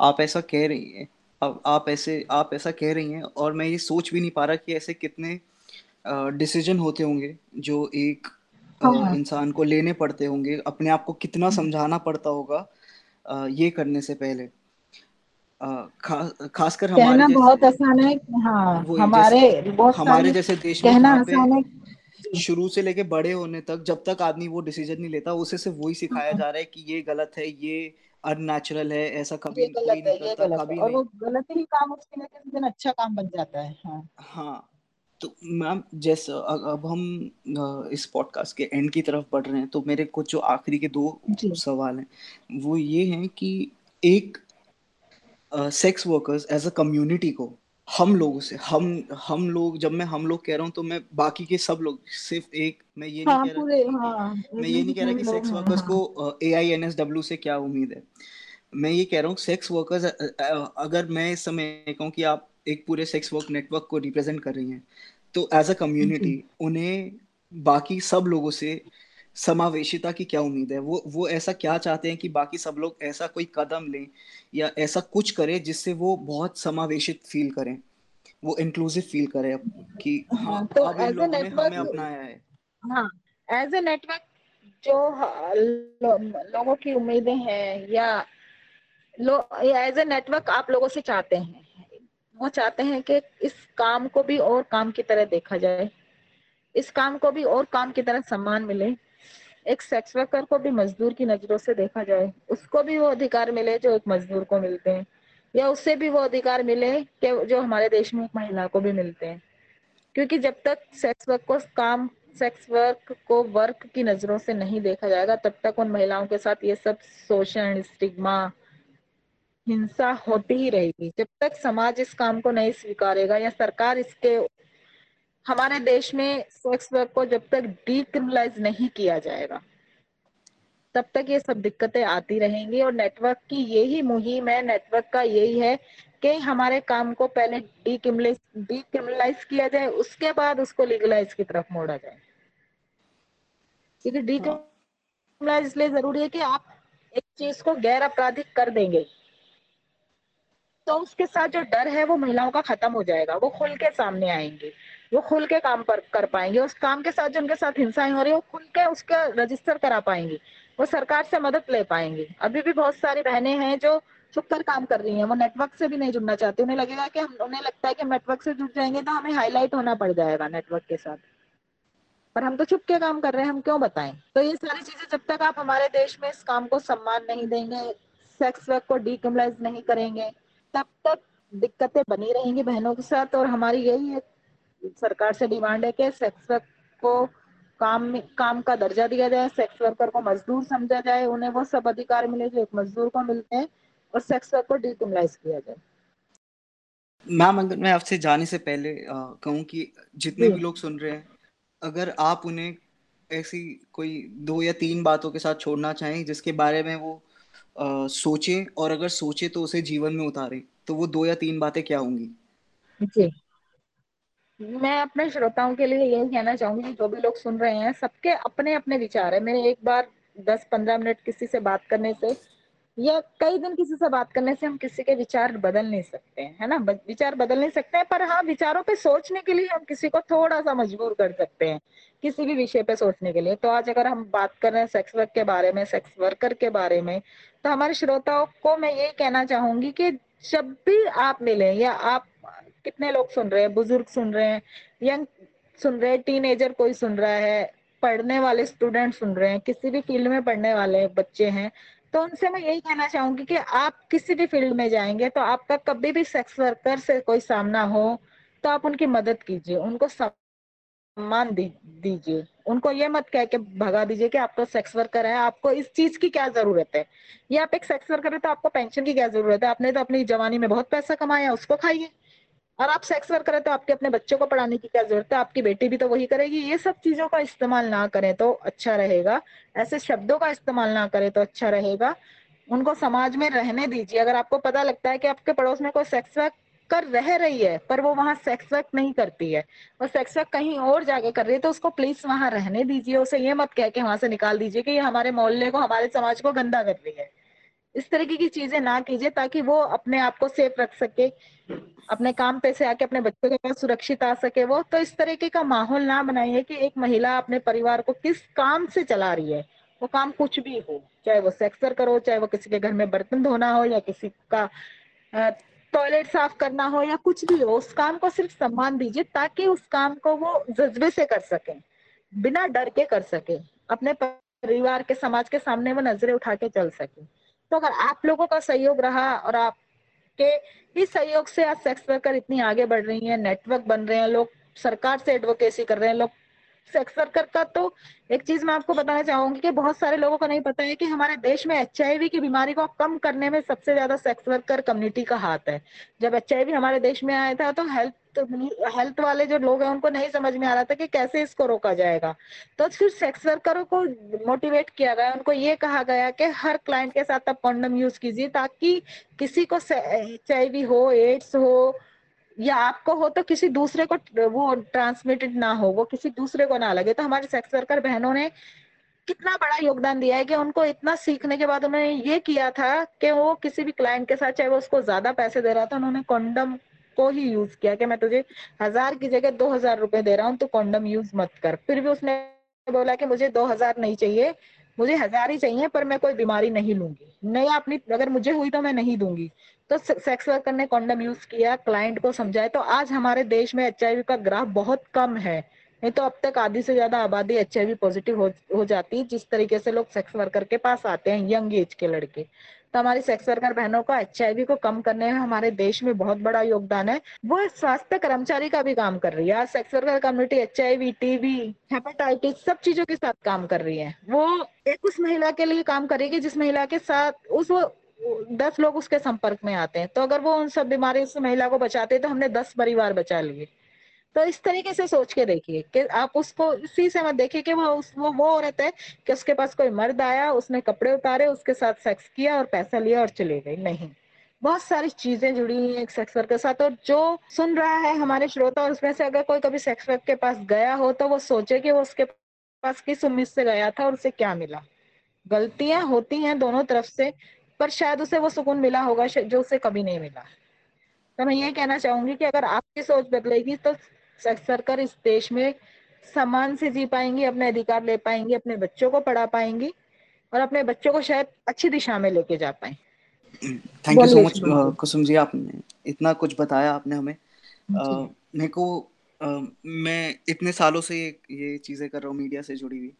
आप ऐसा कह रही हैं। अब आप ऐसे आप ऐसा कह रही हैं और मैं ये सोच भी नहीं पा रहा कि ऐसे कितने डिसीज़न होते होंगे जो एक हाँ। इंसान को लेने पड़ते होंगे। अपने आप को कितना हम्म। समझाना पड़ता होगा ये करने से पहले। खासकर हमारे जैसे बहुत आसान है हाँ हमारे बहुत हमारे जैसे देश में कहना आसान है शुरू से लेके बड़े होने तक जब तक आदमी वो डिसीज़न नहीं लेता उसे सिर्फ़ वही सिखाया हाँ। जा रहा है कि ये गलत है ये अननेचुरल है ऐसा कभी कोई नहीं करता कभी और वो गलत ही काम उसके लिए किसी दिन अच्छा काम बन जाता है हाँ। हाँ तो मैम जैसे अब हम इस पॉडकास्ट के एंड की तरफ़ बढ़ रहे हैं तो मेरे कुछ जो आखिरी के दो सवाल हैं वो ये हैं कि एक sex workers as a community को हम लोगों से हम हम लोग जब मैं हम लोग कह रहा हूँ तो मैं बाकी के सब लोग सिर्फ़ एक मैं ये हाँ, नहीं कह रहा हाँ, मैं ये नहीं कह रहा कि सेक्स वर्कर्स को A I N S W से क्या उम्मीद है। मैं ये कह रहा हूँ सेक्स वर्कर्स अगर मैं इस समय कहूँ कि आप एक पूरे सेक्स वर्क नेटवर्क को रिप्रेजेंट कर रही हैं तो एज अ कम्युनिटी उन्हें बाकी सब लोगों से समावेशिता की क्या उम्मीद है? वो वो ऐसा क्या चाहते हैं कि बाकी सब लोग ऐसा कोई कदम लें या ऐसा कुछ करें जिससे वो बहुत समावेशित फील करें? वो इंक्लूसिव फील करें कि हाँ, हाँ तो हमें अपनाया है। हाँ एज ए नेटवर्क जो लो, लोगों की उम्मीदें हैं या लो एज ए नेटवर्क आप लोगों से चाहते हैं वो चाहते हैं कि इस काम को भी और काम की तरह देखा जाए इस काम को भी और काम की तरह सम्मान मिले। एक सेक्स वर्कर को भी मजदूर की नज़रों से देखा जाए, उसको भी वो अधिकार मिले जो एक मजदूर को मिलते हैं, या उससे भी वो अधिकार मिले कि जो हमारे देश में एक महिला को भी मिलते हैं। क्योंकि जब तक सेक्स वर्क को काम सेक्स वर्क को वर्क की नज़रों से नहीं देखा जाएगा, तब तक उन महिलाओं के साथ ये सब शोषण स्टिग्मा हिंसा होती ही रहेगी। जब तक समाज इस काम को नहीं स्वीकारेगा या सरकार इसके हमारे देश में सेक्स वर्क को जब तक डीक्रिमिनलाइज नहीं किया जाएगा तब तक ये सब दिक्कतें आती रहेंगी और नेटवर्क की यही मुहिम है नेटवर्क का यही है कि हमारे काम को पहले डीक्रिमिनलाइज डीक्रिमिनलाइज किया जाए उसके बाद उसको लीगलाइज की तरफ़ मोड़ा जाए क्योंकि डीक्रिमिनलाइज हाँ। इसलिए ज़रूरी है कि आप एक चीज़ को गैर आपराधिक कर देंगे तो उसके साथ जो डर है, वो महिलाओं का खत्म हो जाएगा। वो खुल के सामने आएँगे। वो खुल के काम पर, कर पाएँगे। उस काम के साथ जो उनके साथ हिंसाएँ हो रही है, वो खुल के उसका रजिस्टर करा पाएँगे। वो सरकार से मदद ले पाएँगे। अभी भी बहुत सारी बहनें हैं जो छुप कर काम कर रही हैं। वो नेटवर्क से भी नहीं जुड़ना चाहती। उन्हें लगेगा कि हम, उन्हें लगता है कि नेटवर्क से जुड़ जाएँगे तो हमें हाईलाइट होना पड़ जाएगा नेटवर्क के साथ। पर हम तो छुप के काम कर रहे हैं, हम क्यों बताएँ? तो ये सारी चीज़ें जब तक आप हमारे देश में इस काम को सम्मान नहीं देंगे सेक्स वर्क को डीकमलाइज नहीं करेंगे तब तक दिक्कतें बनी रहेंगी बहनों के साथ और हमारी यही है सरकार से डिमांड है कि सेक्स वर्क को काम काम का दर्जा दिया जाए सेक्स वर्कर को मजदूर समझा जाए उन्हें वो सब अधिकार मिले जो एक मजदूर को मिलते हैं और सेक्स वर्क को डिक्रिमिनलाइज किया जाए। मैम अगर मैं आपसे जाने से पहले कहूँ कि जितने भी लोग सुन रहे हैं अगर आप उन्हें ऐसी कोई दो या तीन बातों के साथ छोड़ना चाहें जिसके बारे में वो आ, सोचें और अगर सोचे तो उसे जीवन में उतारे तो वो दो या तीन बातें क्या होंगी? जी। मैं अपने श्रोताओं के लिए यही कहना चाहूँगी जो भी लोग सुन रहे हैं सबके अपने अपने विचार है। मेरे एक बार दस पंद्रह मिनट किसी से बात करने से या कई दिन किसी से बात करने से हम किसी के विचार बदल नहीं सकते हैं ना? विचार बदल नहीं सकते हैं, पर हाँ विचारों पे सोचने के लिए हम किसी को थोड़ा सा मजबूर कर सकते हैं, किसी भी विषय पे सोचने के लिए। तो आज अगर हम बात कर रहे हैं सेक्स वर्क के बारे में सेक्स वर्कर के बारे में तो हमारे श्रोताओं को मैं ये कहना चाहूँगी कि जब भी आप मिले या आप कितने लोग सुन रहे हैं, बुज़ुर्ग सुन रहे हैं, यंग सुन रहे हैं टीन कोई सुन रहा है, पढ़ने वाले स्टूडेंट सुन रहे हैं, किसी भी फ़ील्ड में पढ़ने वाले बच्चे हैं तो उनसे मैं यही कहना चाहूँगी कि आप किसी भी फ़ील्ड में जाएँगे तो आपका कभी भी सेक्स वर्कर से कोई सामना हो तो आप उनकी मदद कीजिए, उनको सम्मान दीजिए। उनको ये मत कह के भगा दीजिए कि आप तो सेक्स वर्कर है, आपको इस चीज़ की क्या ज़रूरत है? या आप एक सेक्स वर्कर है तो आपको पेंशन की क्या ज़रूरत है? आपने तो अपनी जवानी में बहुत पैसा कमाया, उसको खाइए। और आप सेक्स वर्क करें तो आपके अपने बच्चों को पढ़ाने की क्या ज़रूरत है? आपकी बेटी भी तो वही करेगी। ये सब चीज़ों का इस्तेमाल ना करें तो अच्छा रहेगा। ऐसे शब्दों का इस्तेमाल ना करें तो अच्छा रहेगा। उनको समाज में रहने दीजिए। अगर आपको पता लगता है कि आपके पड़ोस में कोई सेक्स वर्क कर रह रही है, पर वो वहाँ सेक्स वर्क नहीं करती है, वो सेक्स वर्क कहीं और जाके कर रही है तो उसको प्लीज़ वहाँ रहने दीजिए। उसे ये मत कह के वहाँ से निकाल दीजिए कि ये हमारे मोहल्ले को, हमारे समाज को गंदा कर रही है। इस तरीके की चीज़ें ना कीजिए ताकि वो अपने आप को सेफ़ रख सके, अपने काम पे से आके अपने बच्चों के पास सुरक्षित आ सके वो। तो इस तरीके का माहौल ना बनाइए कि एक महिला अपने परिवार को किस काम से चला रही है। वो काम कुछ भी हो, चाहे वो सेक्स वर्कर हो चाहे वो किसी के घर में बर्तन धोना हो या किसी का टॉयलेट साफ़ करना हो या कुछ भी हो, उस काम को सिर्फ़ सम्मान दीजिए ताकि उस काम को वो जज्बे से कर सके, बिना डर के कर सके, अपने परिवार के, समाज के सामने वो नज़रें उठा के चल सके। तो अगर आप लोगों का सहयोग रहा और आपके इस सहयोग से आज सेक्स वर्कर इतनी आगे बढ़ रही है नेटवर्क बन रहे हैं, लोग सरकार से एडवोकेसी कर रहे हैं, लोग सेक्स वर्कर का तो एक चीज़ मैं आपको बताना चाहूँगी कि बहुत सारे लोगों को नहीं पता है कि हमारे देश में एचआईवी की बीमारी को कम करने में सबसे ज़्यादा सेक्स वर्कर कम्युनिटी का हाथ है। जब एचआईवी हमारे देश में आया था तो हेल्थ हेल्थ वाले जो लोग हैं, उनको नहीं समझ में आ रहा था कि कैसे इसको रोका जाएगा। तो फिर सेक्स वर्करों को मोटिवेट किया गया, उनको ये कहा गया कि हर क्लाइंट के साथ आप कॉन्डम यूज़ कीजिए, ताकि किसी को एचआईवी हो एड्स हो या आपको हो तो किसी दूसरे को वो ट्रांसमिटेड ना हो, वो किसी दूसरे को ना लगे। तो हमारे सेक्स वर्कर बहनों ने कितना बड़ा योगदान दिया है कि उनको इतना सीखने के बाद उन्होंने ये किया था कि वो किसी भी क्लाइंट के साथ, चाहे वो उसको ज़्यादा पैसे दे रहा था, उन्होंने कॉन्डम को ही यूज़ किया कि मैं तुझे हज़ार की जगह दो हज़ार रुपए दे रहा हूँ तो कॉन्डम यूज़ मत कर। फिर भी उसने बोला कि मुझे दो हज़ार नहीं चाहिए मुझे हज़ार ही चाहिए पर मैं कोई बीमारी नहीं लूँगी। नया अपनी अगर मुझे हुई तो मैं नहीं दूँगी। तो सेक्स वर्कर ने कॉन्डम यूज़ किया क्लाइंट को समझाया तो आज हमारे देश में एचआईवी का ग्राफ बहुत कम है। नहीं तो अब तक आधी से ज़्यादा आबादी एचआईवी पॉजिटिव हो, हो जाती है जिस तरीके से लोग सेक्स वर्कर के पास आते हैं यंग एज के लड़के। तो हमारी सेक्स वर्कर बहनों का एच को कम करने में हमारे देश में बहुत बड़ा योगदान है। वो स्वास्थ्य कर्मचारी का भी काम कर रही है। आज sex worker community H TB hepatitis सब चीज़ों के साथ काम कर रही है। वो एक उस महिला के लिए काम करेगी जिस महिला के साथ उस दस लोग उसके संपर्क में आते हैं। तो अगर वो उन सब बीमारी से महिला को बचाते तो हमने दस परिवार बचा लिए। तो इस तरीके से सोच के देखिए कि आप उसको इसी से मत देखिए कि वो उस, वो वो औरत है कि उसके पास कोई मर्द आया, उसने कपड़े उतारे, उसके साथ सेक्स किया और पैसा लिया और चले गई। नहीं। बहुत सारी चीज़ें जुड़ी हुई है सेक्स वर्क के साथ और जो सुन रहा है हमारे श्रोता और उसमें से अगर कोई कभी सेक्स वर्क के पास गया हो तो वो सोचे कि वो उसके पास किस उम्मीद से गया था और उसे क्या मिला। गलतियाँ होती हैं दोनों तरफ़ से, पर शायद उसे वो सुकून मिला होगा जो उसे कभी नहीं मिला। तो मैं ये कहना चाहूँगी कि अगर आपकी सोच बदलेगी तो सरकार इस देश में समान से जी पाएँगी अपने अधिकार ले पाएँगी अपने बच्चों को पढ़ा पाएँगी और अपने बच्चों को शायद अच्छी दिशा में लेके जा पाए। Thank you so much Kusum ji आपने इतना कुछ बताया आपने हमें। मेरे को मैं इतने सालों से ये ये चीज़ें कर रहा हूँ मीडिया से जुड़ी हुई।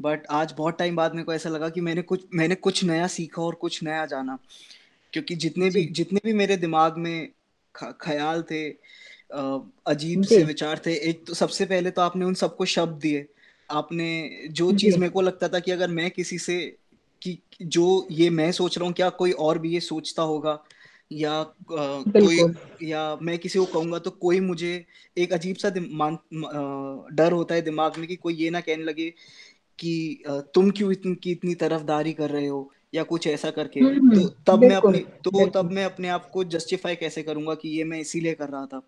बट आज बहुत टाइम बाद मेरे को ऐसा लगा कि मैंने कुछ मैंने कुछ नया सीखा और कुछ नया जाना। क्योंकि जितने भी जितने भी मेरे दिमाग में ख्याल थे अजीब से विचार थे। एक तो सबसे पहले तो आपने उन सबको शब्द दिए। आपने जो चीज़ मेरे को लगता था कि अगर मैं किसी से कि जो ये मैं सोच रहा हूँ क्या कोई और भी ये सोचता होगा? या आ, कोई या मैं किसी को कहूँगा तो कोई मुझे एक अजीब सा डर होता है दिमाग में कि कोई ये ना कहने लगे कि तुम क्यों इतनी की इतनी तरफदारी कर रहे हो? या कुछ ऐसा करके। हम्म, तो तब मैं अपनी तो तब मैं अपने आप को जस्टिफाई कैसे करूँगा कि ये मैं इसीलिए कर रहा था?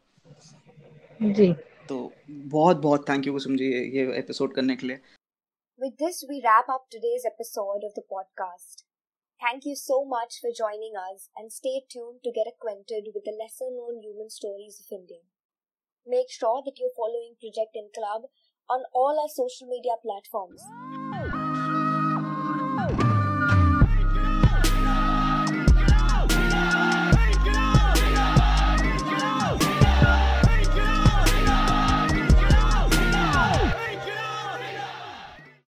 जी तो बहुत बहुत थैंक यू कुसुम जी ये एपिसोड करने के लिए With this, we wrap up today's episode of the podcast. Thank you so much for joining us and stay tuned to get acquainted with the lesser known human stories of India. Make sure that you're following Project and Club on all our social media platforms. Oh. Oh.